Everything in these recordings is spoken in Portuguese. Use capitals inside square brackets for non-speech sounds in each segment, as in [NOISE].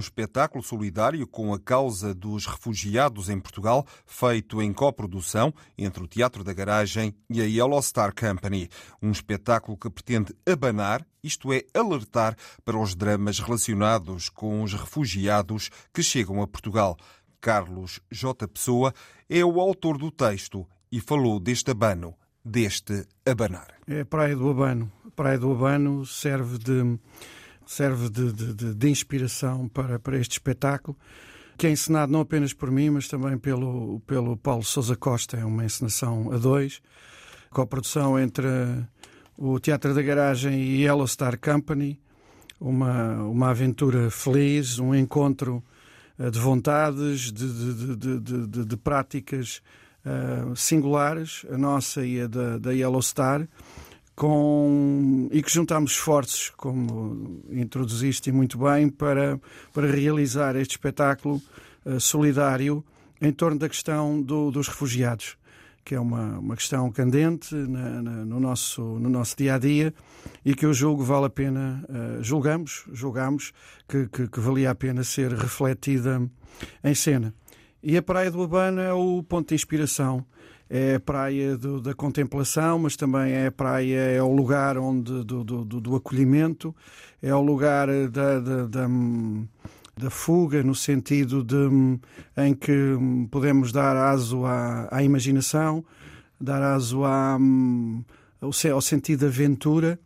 Espetáculo solidário com a causa dos refugiados em Portugal, feito em coprodução entre o Teatro da Garagem e a Yellow Star Company. Um espetáculo que pretende abanar, isto é, alertar para os dramas relacionados com os refugiados que chegam a Portugal. Carlos J. Pessoa é o autor do texto e falou deste abano, deste abanar. É a Praia do Abano. A Praia do Abano serve de serve de, de, de, inspiração para, para este espetáculo, que é encenado não apenas por mim, mas também pelo, pelo Paulo Sousa Costa. É uma encenação a dois, com a produção entre o Teatro da Garagem e Yellow Star Company. Uma, uma aventura feliz, um encontro eh, de vontades, de, de, de práticas uh, singulares, a nossa e a da, da Yellow Star com, e que juntámos esforços, como introduziste muito bem, para, para realizar este espetáculo uh, solidário em torno da questão do, dos refugiados, que é uma, uma questão candente na, na, no, nosso, no nosso dia a dia e que eu julgo vale a pena, uh, julgamos, julgamos que, que, que valia a pena ser refletida em cena. E a Praia do Abano é o ponto de inspiração é a praia do, da contemplação, mas também é a praia, é o lugar onde, do, do, do acolhimento, é o lugar da, da, da, da, fuga, no sentido de em que podemos dar aso à, à imaginação, dar aso à, ao, sentido de aventura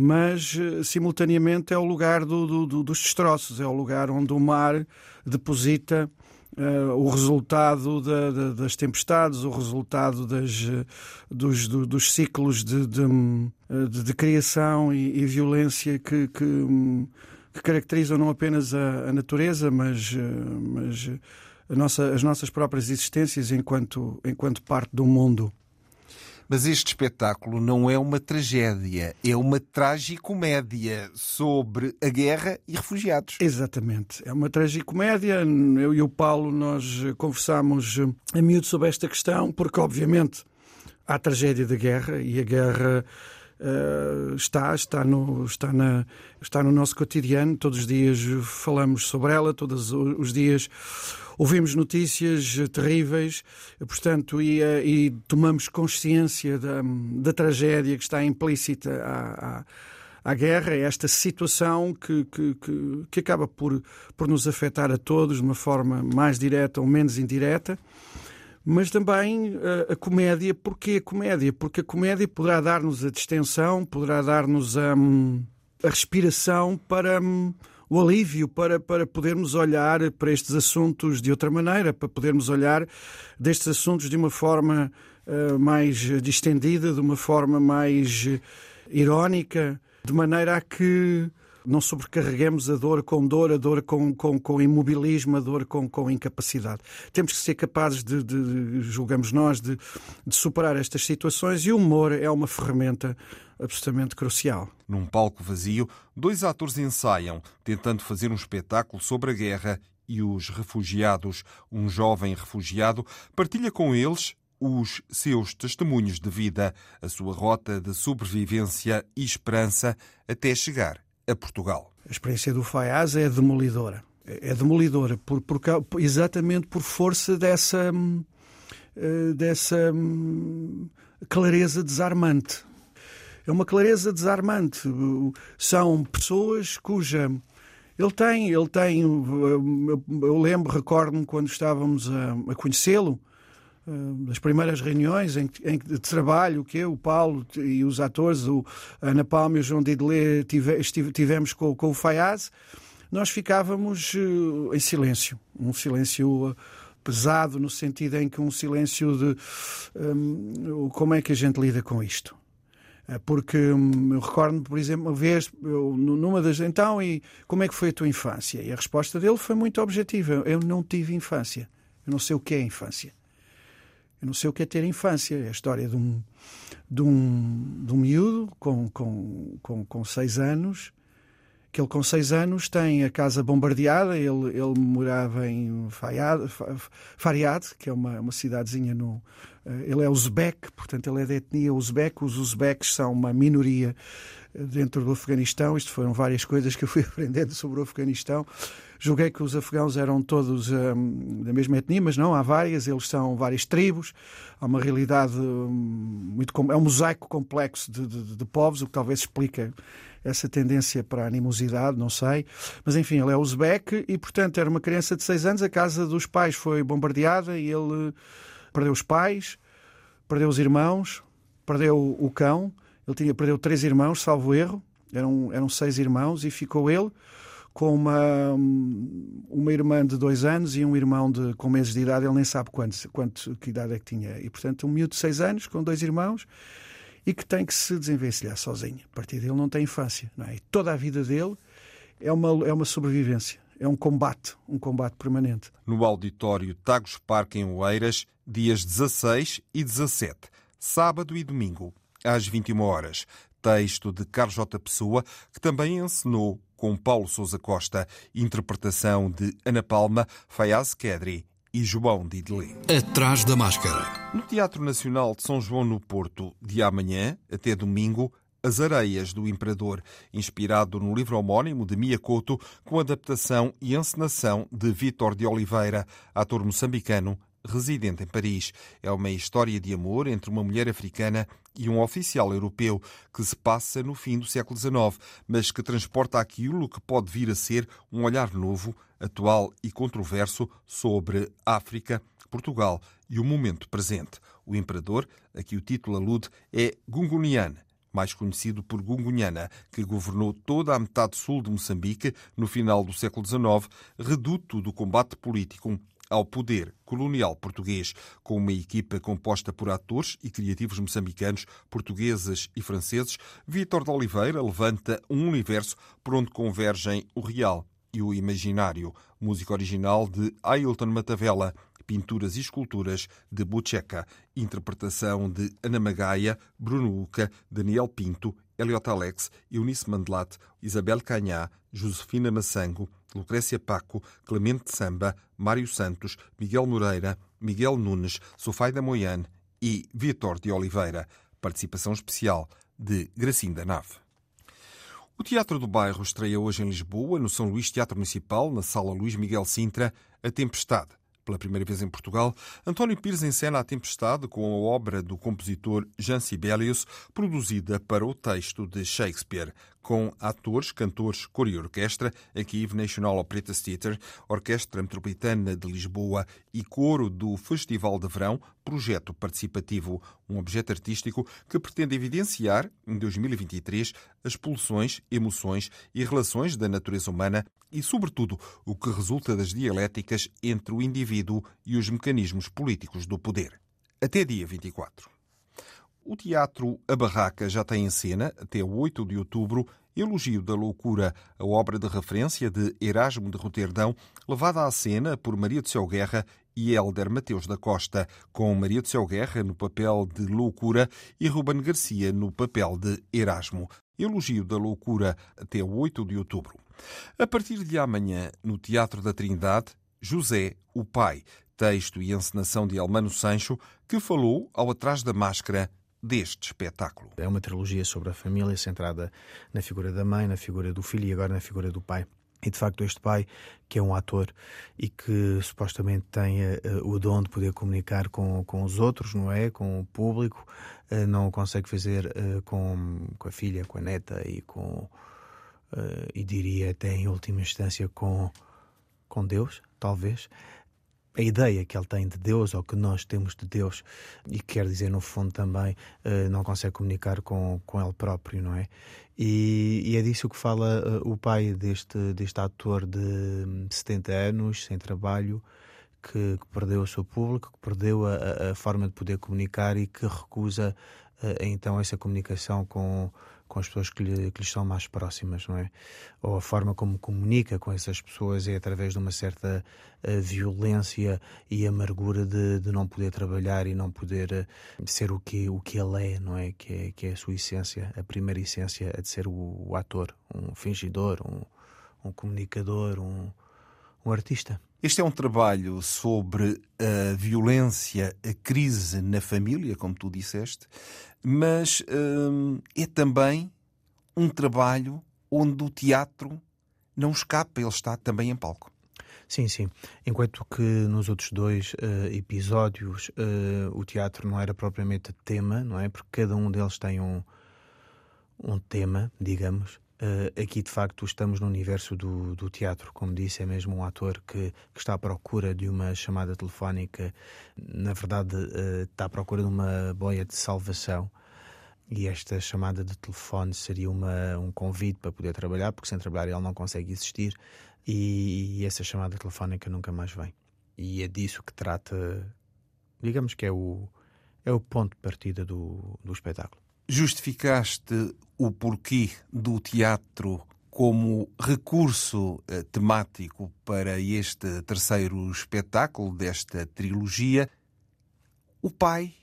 mas simultaneamente é o lugar do, do, dos destroços, é o lugar onde o mar deposita Uh, o resultado da, da, das tempestades, o resultado das, eh, dos, do, dos ciclos de, de, de, de criação e, e violência que, que, que, caracterizam não apenas a, a natureza, mas, eh, mas nossa, as nossas próprias existências enquanto, enquanto parte do mundo. Mas este espetáculo não é uma tragédia, é uma tragicomédia sobre a guerra e refugiados. Exatamente. É uma tragicomédia. Eu e o Paulo, nós conversámos a miúdo sobre esta questão, porque, obviamente, há a tragédia da guerra e a guerra. Uh, está, está, no, está, na, está no nosso cotidiano. Todos os dias falamos sobre ela, todos os dias ouvimos notícias terríveis, portanto, e, eh, e tomamos consciência da, da, tragédia que está implícita à, à, à guerra, é esta situação que, que, que, que, acaba por, por nos afetar a todos de uma forma mais direta ou menos indireta. Mas também a, a comédia, porquê a comédia? Porque a comédia poderá dar-nos a distensão, poderá dar-nos a, hum, a respiração para hum, o alívio para, para podermos olhar para estes assuntos de outra maneira, para podermos olhar destes assuntos de uma forma uh, mais distendida, de uma forma mais uh, irónica, de maneira a que não sobrecarreguemos a dor com dor, a dor com, com, com imobilismo, a dor com, com incapacidade. Temos que ser capazes de, de julgamos nós, de, de superar estas situações e o humor é uma ferramenta absolutamente crucial. Num palco vazio, dois atores ensaiam, tentando fazer um espetáculo sobre a guerra e os refugiados. Um jovem refugiado partilha com eles os seus testemunhos de vida, a sua rota de sobrevivência e esperança até chegar a Portugal. A experiência do Fayaz é demolidora. É demolidora por, por, exatamente por força dessa, hum, eh, dessa hum, clareza desarmante é uma clareza desarmante. São pessoas cuja. Ele tem, ele tem. Eu lembro, recordo-me quando estávamos a, a conhecê-lo, das eh, primeiras reuniões em, em, de trabalho que eu, o Paulo e os atores, o Ana Palma e o João Didelé tive, tivemos com, com o Fayaz, nós ficávamos eh, em silêncio, um silêncio pesado no sentido em que um silêncio de um, como é que a gente lida com isto? Eh, porque hum, eu recordo-me, por exemplo, uma vez, eu, numa das. Então, e como é que foi a tua infância? E a resposta dele foi muito objetiva: eu não tive infância. Eu não sei o que é infância. Eu não sei o que é ter infância. É a história de um, de um, de um miúdo com, com, com, com seis anos que ele com seis anos tem a casa bombardeada, ele, ele morava em Fariad, que é uma, uma cidadezinha no... Eh, ele é uzbek, portanto ele é da etnia uzbek, os uzbeques são uma minoria eh, dentro do Afeganistão, isto foram várias coisas que eu fui [LAUGHS] aprendendo sobre o Afeganistão, Julguei que os afegãos eram todos um, da mesma etnia, mas não, há várias, eles são várias tribos, há uma realidade um, muito. É um mosaico complexo de, de, de povos, o que talvez explica essa tendência para animosidade, não sei. Mas enfim, ele é uzbek e, portanto, era uma criança de seis anos, a casa dos pais foi bombardeada e ele perdeu os pais, perdeu os irmãos, perdeu o cão. Ele tinha, perdeu três irmãos, salvo erro, eram, eram seis irmãos, e ficou ele com uma, uma irmã de dois anos e um irmão de, com meses de idade, ele nem sabe quanto, quanto, que idade é que tinha. E, portanto, um miúdo de seis anos, com dois irmãos, e que tem que se desenvencilhar sozinho. A partir dele não tem infância. Não é? E toda a vida dele é uma, é uma sobrevivência. É um combate, um combate permanente. No auditório Tagus Parque em Oeiras, dias 16 e 17, sábado e domingo, às 21 horas. Texto de Carlos J. Pessoa, que também ensinou com Paulo Sousa Costa, interpretação de Ana Palma, Fayaz Kedri e João Didelé. Atrás da máscara. No Teatro Nacional de São João no Porto, de amanhã até domingo, As Areias do Imperador, inspirado no livro homónimo de Mia Couto, com adaptação e encenação de Vítor de Oliveira, ator moçambicano residente em Paris. É uma história de amor entre uma mulher africana e um oficial europeu que se passa no fim do século XIX, mas que transporta aquilo que pode vir a ser um olhar novo, atual e controverso sobre África, Portugal e o momento presente. O imperador, a que o título alude, é Gungunian, mais conhecido por Gungunhana, que governou toda a metade sul de Moçambique no final do século XIX, reduto do combate político ao poder colonial português, com uma equipa composta por atores e criativos moçambicanos, portugueses e franceses, Vítor de Oliveira levanta um universo por onde convergem o real e o imaginário. Música original de Ailton Matavela, pinturas e esculturas de Bucheca, interpretação de Ana Magaia, Bruno Uca, Daniel Pinto, Eliot Alex, Eunice Mandelat, Isabel Canhá, Josefina Massango, Lucrécia Paco, Clemente Samba, Mário Santos, Miguel Moreira, Miguel Nunes, Sofaida Moiane e Vitor de Oliveira. Participação especial de Gracinda Nave. O Teatro do Bairro estreia hoje em Lisboa, no São Luís Teatro Municipal, na Sala Luís Miguel Sintra, A Tempestade. Pela primeira vez em Portugal, António Pires encena A Tempestade com a obra do compositor Jean Sibelius, produzida para o texto de Shakespeare com atores, cantores, cor e orquestra, a Kiev National Opera Theatre, Orquestra Metropolitana de Lisboa e coro do Festival de Verão, projeto participativo, um objeto artístico que pretende evidenciar, em 2023, as pulsões, emoções e relações da natureza humana e, sobretudo, o que resulta das dialéticas entre o indivíduo e os mecanismos políticos do poder. Até dia 24. O Teatro A Barraca já tem em cena, até 8 de outubro, Elogio da Loucura, a obra de referência de Erasmo de Roterdão, levada à cena por Maria de Céu Guerra e Hélder Mateus da Costa, com Maria de Céu Guerra no papel de Loucura e Ruben Garcia no papel de Erasmo. Elogio da Loucura, até 8 de outubro. A partir de amanhã, no Teatro da Trindade, José, o Pai, texto e encenação de Almano Sancho, que falou ao Atrás da Máscara deste espetáculo. É uma trilogia sobre a família, centrada na figura da mãe, na figura do filho e agora na figura do pai. E de facto, este pai, que é um ator e que supostamente tem uh, o dom de poder comunicar com, com os outros, não é? Com o público, uh, não o consegue fazer uh, com, com a filha, com a neta e com. e diria até em última instância com, com Deus, talvez a ideia que ele tem de Deus ou que nós temos de Deus e quer dizer no fundo também uh, não consegue comunicar com, com ele próprio, não é? E, e é disso que fala uh, o pai deste, deste ator de 70 anos, sem trabalho, que, que perdeu o seu público, que perdeu a, a, forma de poder comunicar e que recusa uh, então essa comunicação com, com as pessoas que lhe, que lhe estão mais próximas, não é? Ou a forma como comunica com essas pessoas é através de uma certa uh, violência e amargura de, de não poder trabalhar e não poder uh, ser o que, o que ele é, não é? Que, é? que é a sua essência, a primeira essência é de ser o, o ator, um fingidor, um, um comunicador, um, um artista. Este é um trabalho sobre a violência, a crise na família, como tu disseste, mas hum, é também um trabalho onde o teatro não escapa, ele está também em palco. Sim, sim. Enquanto que nos outros dois uh, episódios uh, o teatro não era propriamente tema, não é? Porque cada um deles tem um, um tema, digamos. Uh, aqui, de facto, estamos no universo do, do, teatro. Como disse, é mesmo um ator que, que, está à procura de uma chamada telefónica. Na verdade, uh, está à procura de uma boia de salvação. E esta chamada de telefone seria uma, um convite para poder trabalhar, porque sem trabalhar ele não consegue existir. E, e essa chamada telefónica nunca mais vem. E é disso que trata, digamos que é o, é o ponto de partida do, do espetáculo. Justificaste o porquê do teatro como recurso eh, temático para este terceiro espetáculo desta trilogia. O pai.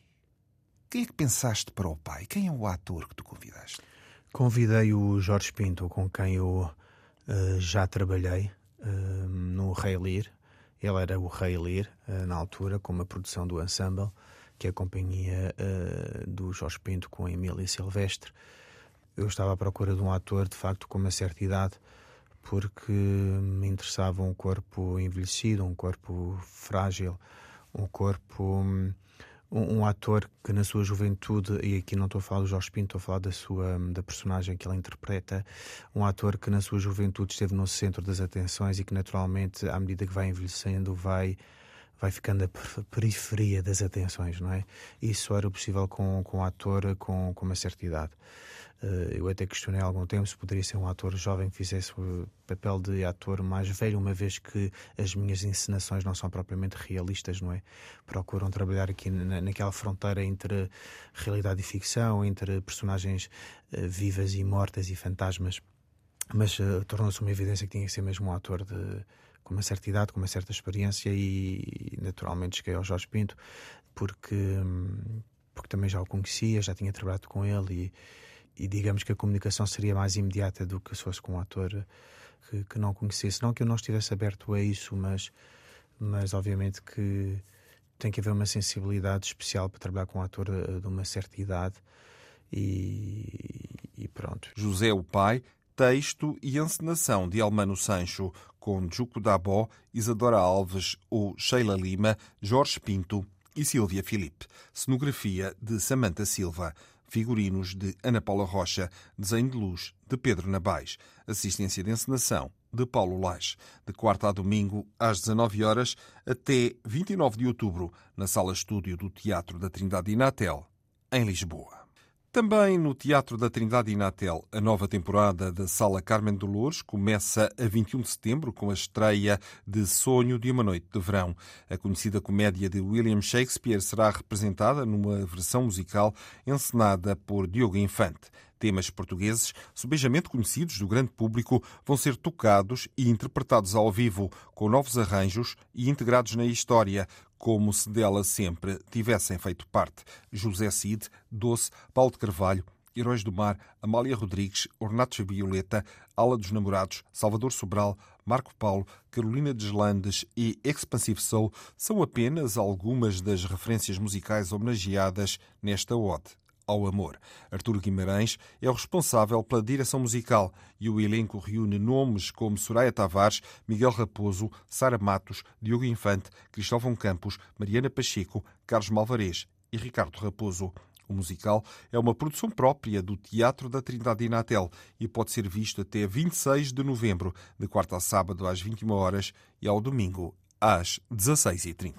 Quem é que pensaste para o pai? Quem é o ator que tu convidaste? Convidei o Jorge Pinto, com quem eu uh, já trabalhei uh, no Rei Lear. Ele era o Rei Lear, uh, na altura, com uma produção do Ensemble que é a companhia uh, do Jorge Pinto com a Emília Silvestre. Eu estava à procura de um ator, de facto, com uma certa idade, porque me interessava um corpo envelhecido, um corpo frágil, um corpo. Um, um, ator que na sua juventude, e aqui não estou a falar do Jorge Pinto, estou a falar da sua da personagem que ele interpreta, um ator que na sua juventude esteve no centro das atenções e que naturalmente, à medida que vai envelhecendo, vai vai ficando a periferia das atenções, não é? Isso era possível com, com um ator com, com uma certa idade. Uh, eu até questionei há algum tempo se poderia ser um ator jovem que fizesse o papel de ator mais velho, uma vez que as minhas encenações não são propriamente realistas, não é? Procuram trabalhar aqui na, naquela fronteira entre realidade e ficção, entre personagens uh, vivas e mortas e fantasmas. Mas uh, tornou-se uma evidência que tinha que ser mesmo um ator de com uma certa idade, com uma certa experiência e naturalmente cheguei ao Jorge Pinto porque, porque também já o conhecia, já tinha trabalhado com ele e, e digamos que a comunicação seria mais imediata do que se fosse com um ator que, que não conhecesse. Não que eu não estivesse aberto a isso, mas, mas obviamente que tem que haver uma sensibilidade especial para trabalhar com um ator de, de uma certa idade e, e pronto. José, o pai, texto e encenação de Almano Sancho, com Juco Dabó, Isadora Alves ou Sheila Lima, Jorge Pinto e Silvia Filipe. Cenografia de Samanta Silva. Figurinos de Ana Paula Rocha. Desenho de luz de Pedro Nabais. Assistência de encenação de Paulo Lage. De quarta a domingo, às 19 horas, até 29 de outubro, na Sala Estúdio do Teatro da Trindade Inatel, em Lisboa. Também no Teatro da Trindade Inatel, a nova temporada da Sala Carmen Dolores começa a 21 de setembro com a estreia de Sonho de uma Noite de Verão. A conhecida comédia de William Shakespeare será representada numa versão musical encenada por Diogo Infante. Temas portugueses, subejamente conhecidos do grande público, vão ser tocados e interpretados ao vivo, com novos arranjos e integrados na história, como se dela sempre tivessem feito parte. José Cid, Doce, Paulo de Carvalho, Heróis do Mar, Amália Rodrigues, Ornatos Violeta, Ala dos Namorados, Salvador Sobral, Marco Paulo, Carolina Deslandes e Expansive Soul são apenas algumas das referências musicais homenageadas nesta ode ao amor. Arturo Guimarães é o responsável pela direção musical e o elenco reúne nomes como Soraya Tavares, Miguel Raposo, Sara Matos, Diogo Infante, Cristóvão Campos, Mariana Pacheco, Carlos Malvarez e Ricardo Raposo. O musical é uma produção própria do Teatro da Trindade Inatel e pode ser visto até 26 de novembro, de quarta a sábado às 21 horas e ao domingo às 16h30.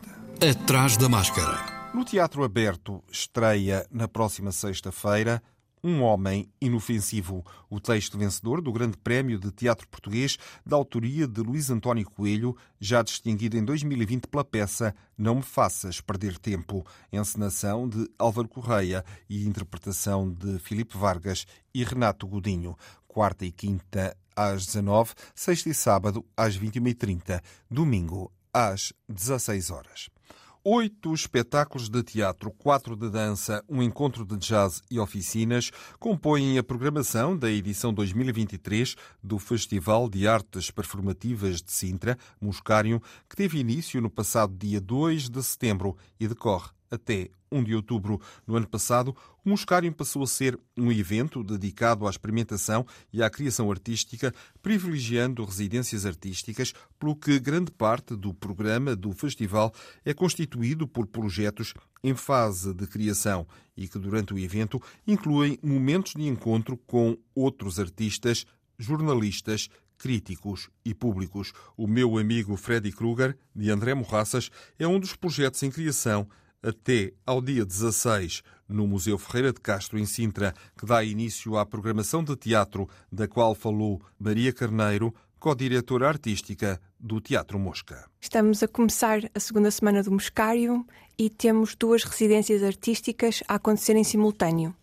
Atrás da máscara. No Teatro Aberto estreia na próxima sexta-feira Um Homem Inofensivo, o texto vencedor do Grande Prémio de Teatro Português, da autoria de Luís António Coelho, já distinguido em 2020 pela peça Não Me Faças Perder Tempo, encenação de Álvaro Correia e interpretação de Filipe Vargas e Renato Godinho. Quarta e quinta às 19, sexta e sábado às 21h30, domingo às 16 horas. Oito espetáculos de teatro, quatro de dança, um encontro de jazz e oficinas compõem a programação da edição 2023 do Festival de Artes Performativas de Sintra, Muscário, que teve início no passado dia 2 de setembro e decorre até 1 de outubro. No ano passado, o Muscarium passou a ser um evento dedicado à experimentação e à criação artística, privilegiando residências artísticas, pelo que grande parte do programa do festival é constituído por projetos em fase de criação e que, durante o evento, incluem momentos de encontro com outros artistas, jornalistas, críticos e públicos. O meu amigo Freddy Kruger, de André Morraças, é um dos projetos em criação até ao dia 16 no Museu Ferreira de Castro, em Sintra, que dá início à programação de teatro da qual falou Maria Carneiro, co-diretora artística do Teatro Mosca. Estamos a começar a segunda semana do Moscário e temos duas residências artísticas a acontecer em simultâneo.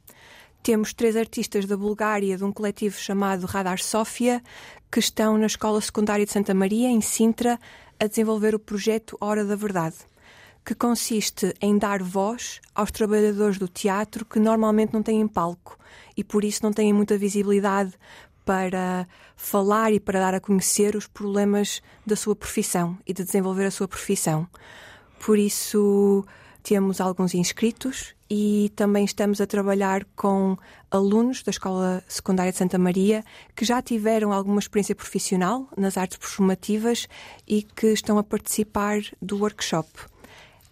Temos três artistas da Bulgária de um coletivo chamado Radar Sofia, que estão na Escola Secundária de Santa Maria, em Sintra, a desenvolver o projeto Hora da Verdade que consiste em dar voz aos trabalhadores do teatro que normalmente não têm palco e por isso não têm muita visibilidade para falar e para dar a conhecer os problemas da sua profissão e de desenvolver a sua profissão. Por isso temos alguns inscritos e também estamos a trabalhar com alunos da Escola Secundária de Santa Maria que já tiveram alguma experiência profissional nas artes performativas e que estão a participar do workshop.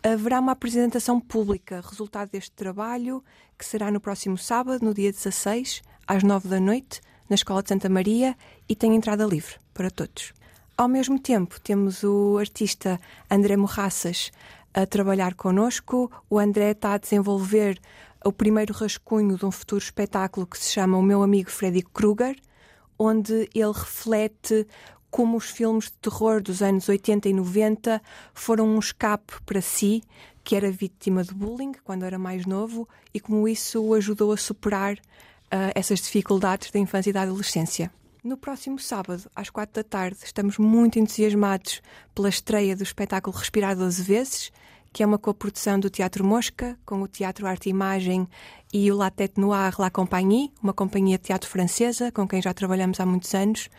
Haverá uma apresentação pública, resultado deste trabalho, que será no próximo sábado, no dia 16, às 9 da noite, na Escola de Santa Maria e tem entrada livre para todos. Ao mesmo tempo, temos o artista André Morraças a trabalhar connosco. O André está a desenvolver o primeiro rascunho de um futuro espetáculo que se chama O Meu Amigo Freddy Krueger, onde ele reflete como os filmes de terror dos anos 80 e 90 foram um escape para si, que era vítima de bullying quando era mais novo, e como isso o ajudou a superar uh, essas dificuldades da infância e da adolescência. No próximo sábado, às quatro da tarde, estamos muito entusiasmados pela estreia do espetáculo Respirar 12 vezes, que é uma coprodução do Teatro Mosca com o Teatro Arte e Imagem e o La Tête Noire La Compagnie, uma companhia de teatro francesa com quem já trabalhamos há muitos anos,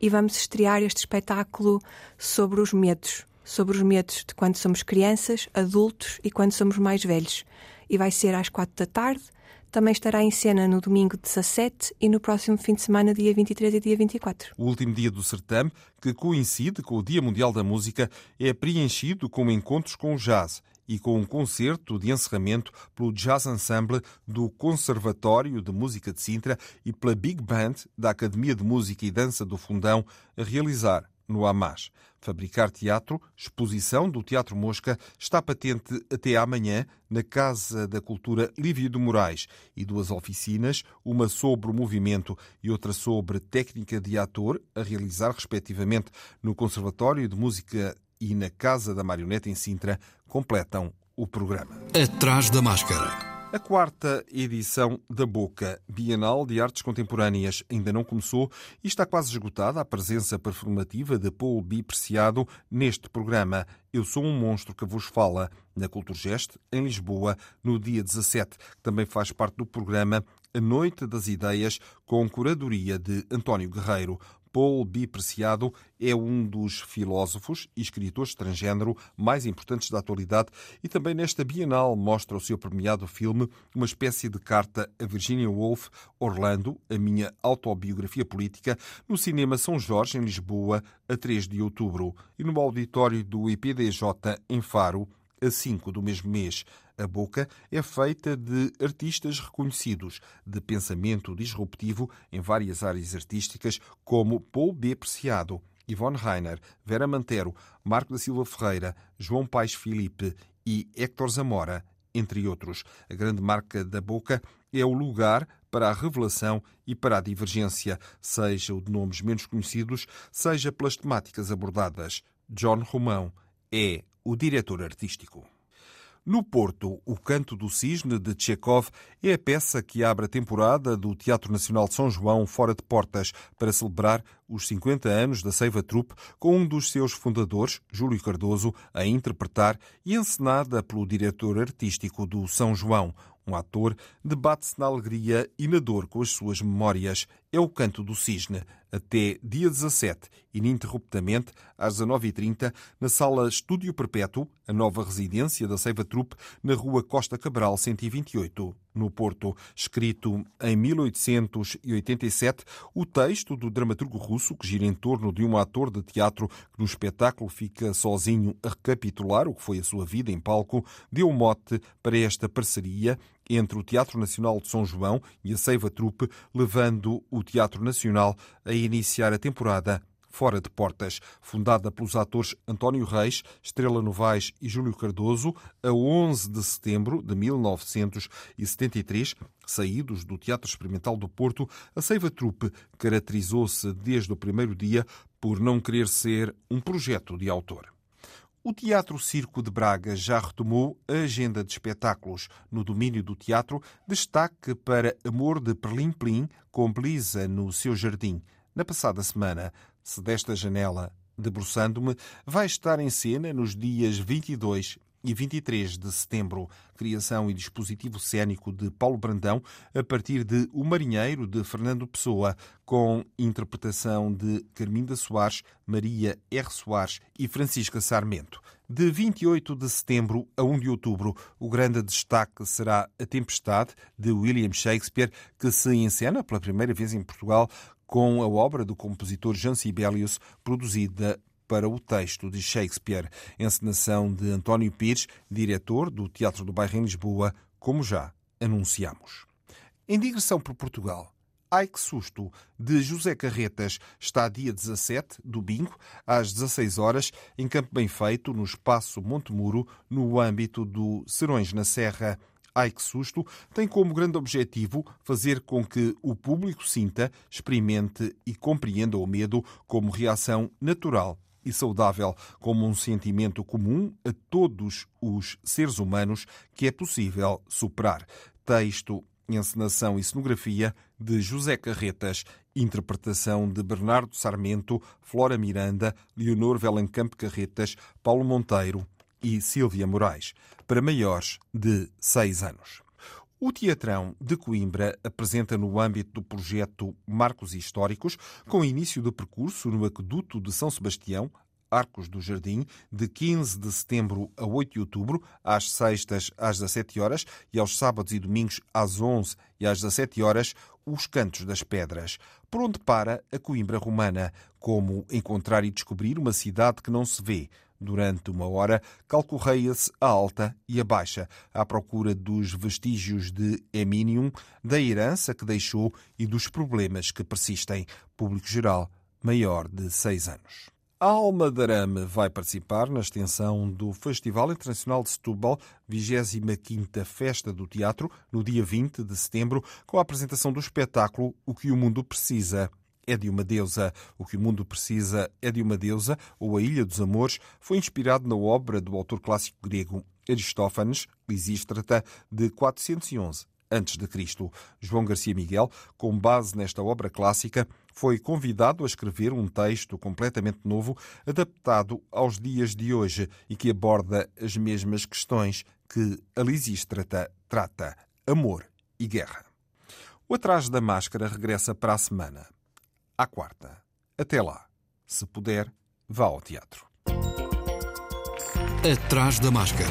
e vamos estrear este espetáculo sobre os medos, sobre os medos de quando somos crianças, adultos e quando somos mais velhos. E vai ser às quatro da tarde. Também estará em cena no domingo 17 e no próximo fim de semana, dia 23 e dia 24. O último dia do certame, que coincide com o Dia Mundial da Música, é preenchido com encontros com o jazz e com um concerto de encerramento pelo Jazz Ensemble do Conservatório de Música de Sintra e pela Big Band da Academia de Música e Dança do Fundão a realizar no Hamas. Fabricar Teatro, exposição do Teatro Mosca, está patente até amanhã na Casa da Cultura Lívio de Moraes e duas oficinas, uma sobre o movimento e outra sobre técnica de ator, a realizar respectivamente no Conservatório de Música e na Casa da Marioneta em Sintra, completam o programa. Atrás da máscara. A quarta edição da Boca Bienal de Artes Contemporâneas ainda não começou e está quase esgotada a presença performativa de Paul B. Preciado neste programa. Eu sou um monstro que vos fala na Culturgest, em Lisboa, no dia 17, que também faz parte do programa A Noite das Ideias, com curadoria de António Guerreiro. Paul B. Preciado é um dos filósofos e escritores transgênero mais importantes da atualidade e também nesta Bienal mostra o seu premiado filme uma espécie de carta a Virginia Woolf, Orlando, a minha autobiografia política, no Cinema São Jorge, em Lisboa, a 3 de outubro, e no auditório do IPDJ, em Faro, a 5 do mesmo mês. A boca é feita de artistas reconhecidos, de pensamento disruptivo em várias áreas artísticas, como Paul B. Preciado, Ivone Rainer, Vera Mantero, Marco da Silva Ferreira, João Paes Filipe e Héctor Zamora, entre outros. A grande marca da Boca é o lugar para a revelação e para a divergência, seja o de nomes menos conhecidos, seja pelas temáticas abordadas. John Romão é o diretor artístico. No Porto, O Canto do Cisne, de Chekhov, é a peça que abre a temporada do Teatro Nacional de São João fora de portas para celebrar os 50 anos da Seiva Trupe, com um dos seus fundadores, Júlio Cardoso, a interpretar e encenada pelo diretor artístico do São João. Um ator debate-se na alegria e na dor com as suas memórias. É o Canto do Cisne, até dia 17, ininterruptamente, às 19h30, na sala Estúdio Perpétuo, a nova residência da Seiva Trupe, na rua Costa Cabral 128, no Porto. Escrito em 1887, o texto do dramaturgo russo, que gira em torno de um ator de teatro que no espetáculo fica sozinho a recapitular o que foi a sua vida em palco, deu mote para esta parceria entre o Teatro Nacional de São João e a Seiva Trupe, levando o Teatro Nacional a iniciar a temporada Fora de Portas, fundada pelos atores António Reis, Estrela Novaes e Júlio Cardoso, a 11 de setembro de 1973, saídos do Teatro Experimental do Porto, a Seiva Trupe caracterizou-se desde o primeiro dia por não querer ser um projeto de autor. O Teatro Circo de Braga já retomou a agenda de espetáculos. No domínio do teatro, destaque para Amor de Perlim Plim, com Belisa no seu jardim. Na passada semana, se desta janela, debruçando-me, vai estar em cena nos dias 22 e 23 de setembro. Criação e dispositivo cênico de Paulo Brandão a partir de O Marinheiro de Fernando Pessoa, com interpretação de Carminda Soares, Maria R. Soares e Francisca Sarmento. De 28 de setembro a 1 de outubro, o grande destaque será A Tempestade, de William Shakespeare, que se encena pela primeira vez em Portugal com a obra do compositor Jean Sibelius, produzida para o texto de Shakespeare, encenação de António Pires, diretor do Teatro do Bairro em Lisboa, como já anunciamos. Em digressão por Portugal, Ai que susto, de José Carretas, está dia 17, domingo, às 16 horas, em Campo Bem Feito, no Espaço Montemuro, no âmbito do Serões na Serra. Ai que susto, tem como grande objetivo fazer com que o público sinta, experimente e compreenda o medo como reação natural e saudável como um sentimento comum a todos os seres humanos que é possível superar. Texto, encenação e cenografia de José Carretas, interpretação de Bernardo Sarmento, Flora Miranda, Leonor Vellencamp Carretas, Paulo Monteiro e Silvia Moraes, para maiores de seis anos. O Teatrão de Coimbra apresenta no âmbito do projeto Marcos Históricos, com início de percurso no Aqueduto de São Sebastião, Arcos do Jardim, de 15 de setembro a 8 de outubro, às sextas às 17 horas e aos sábados e domingos às 11 e às 17 horas, os Cantos das Pedras, por onde para a Coimbra Romana, como encontrar e descobrir uma cidade que não se vê, Durante uma hora, calcorreia-se a alta e a baixa, à procura dos vestígios de Eminium, da herança que deixou e dos problemas que persistem. Público geral maior de seis anos. A Alma de Arame vai participar na extensão do Festival Internacional de Setúbal, 25ª Festa do Teatro, no dia 20 de setembro, com a apresentação do espetáculo O que o Mundo Precisa é de uma deusa. O que o mundo precisa é de uma deusa, ou A Ilha dos Amores, foi inspirado na obra do autor clássico grego Aristófanes, Lisístrata, de 411 a.C. João Garcia Miguel, com base nesta obra clássica, foi convidado a escrever um texto completamente novo, adaptado aos dias de hoje e que aborda as mesmas questões que a Lisístrata trata: amor e guerra. O Atrás da Máscara regressa para a semana à quarta. Até lá. Se puder, vá ao teatro. Atrás da máscara.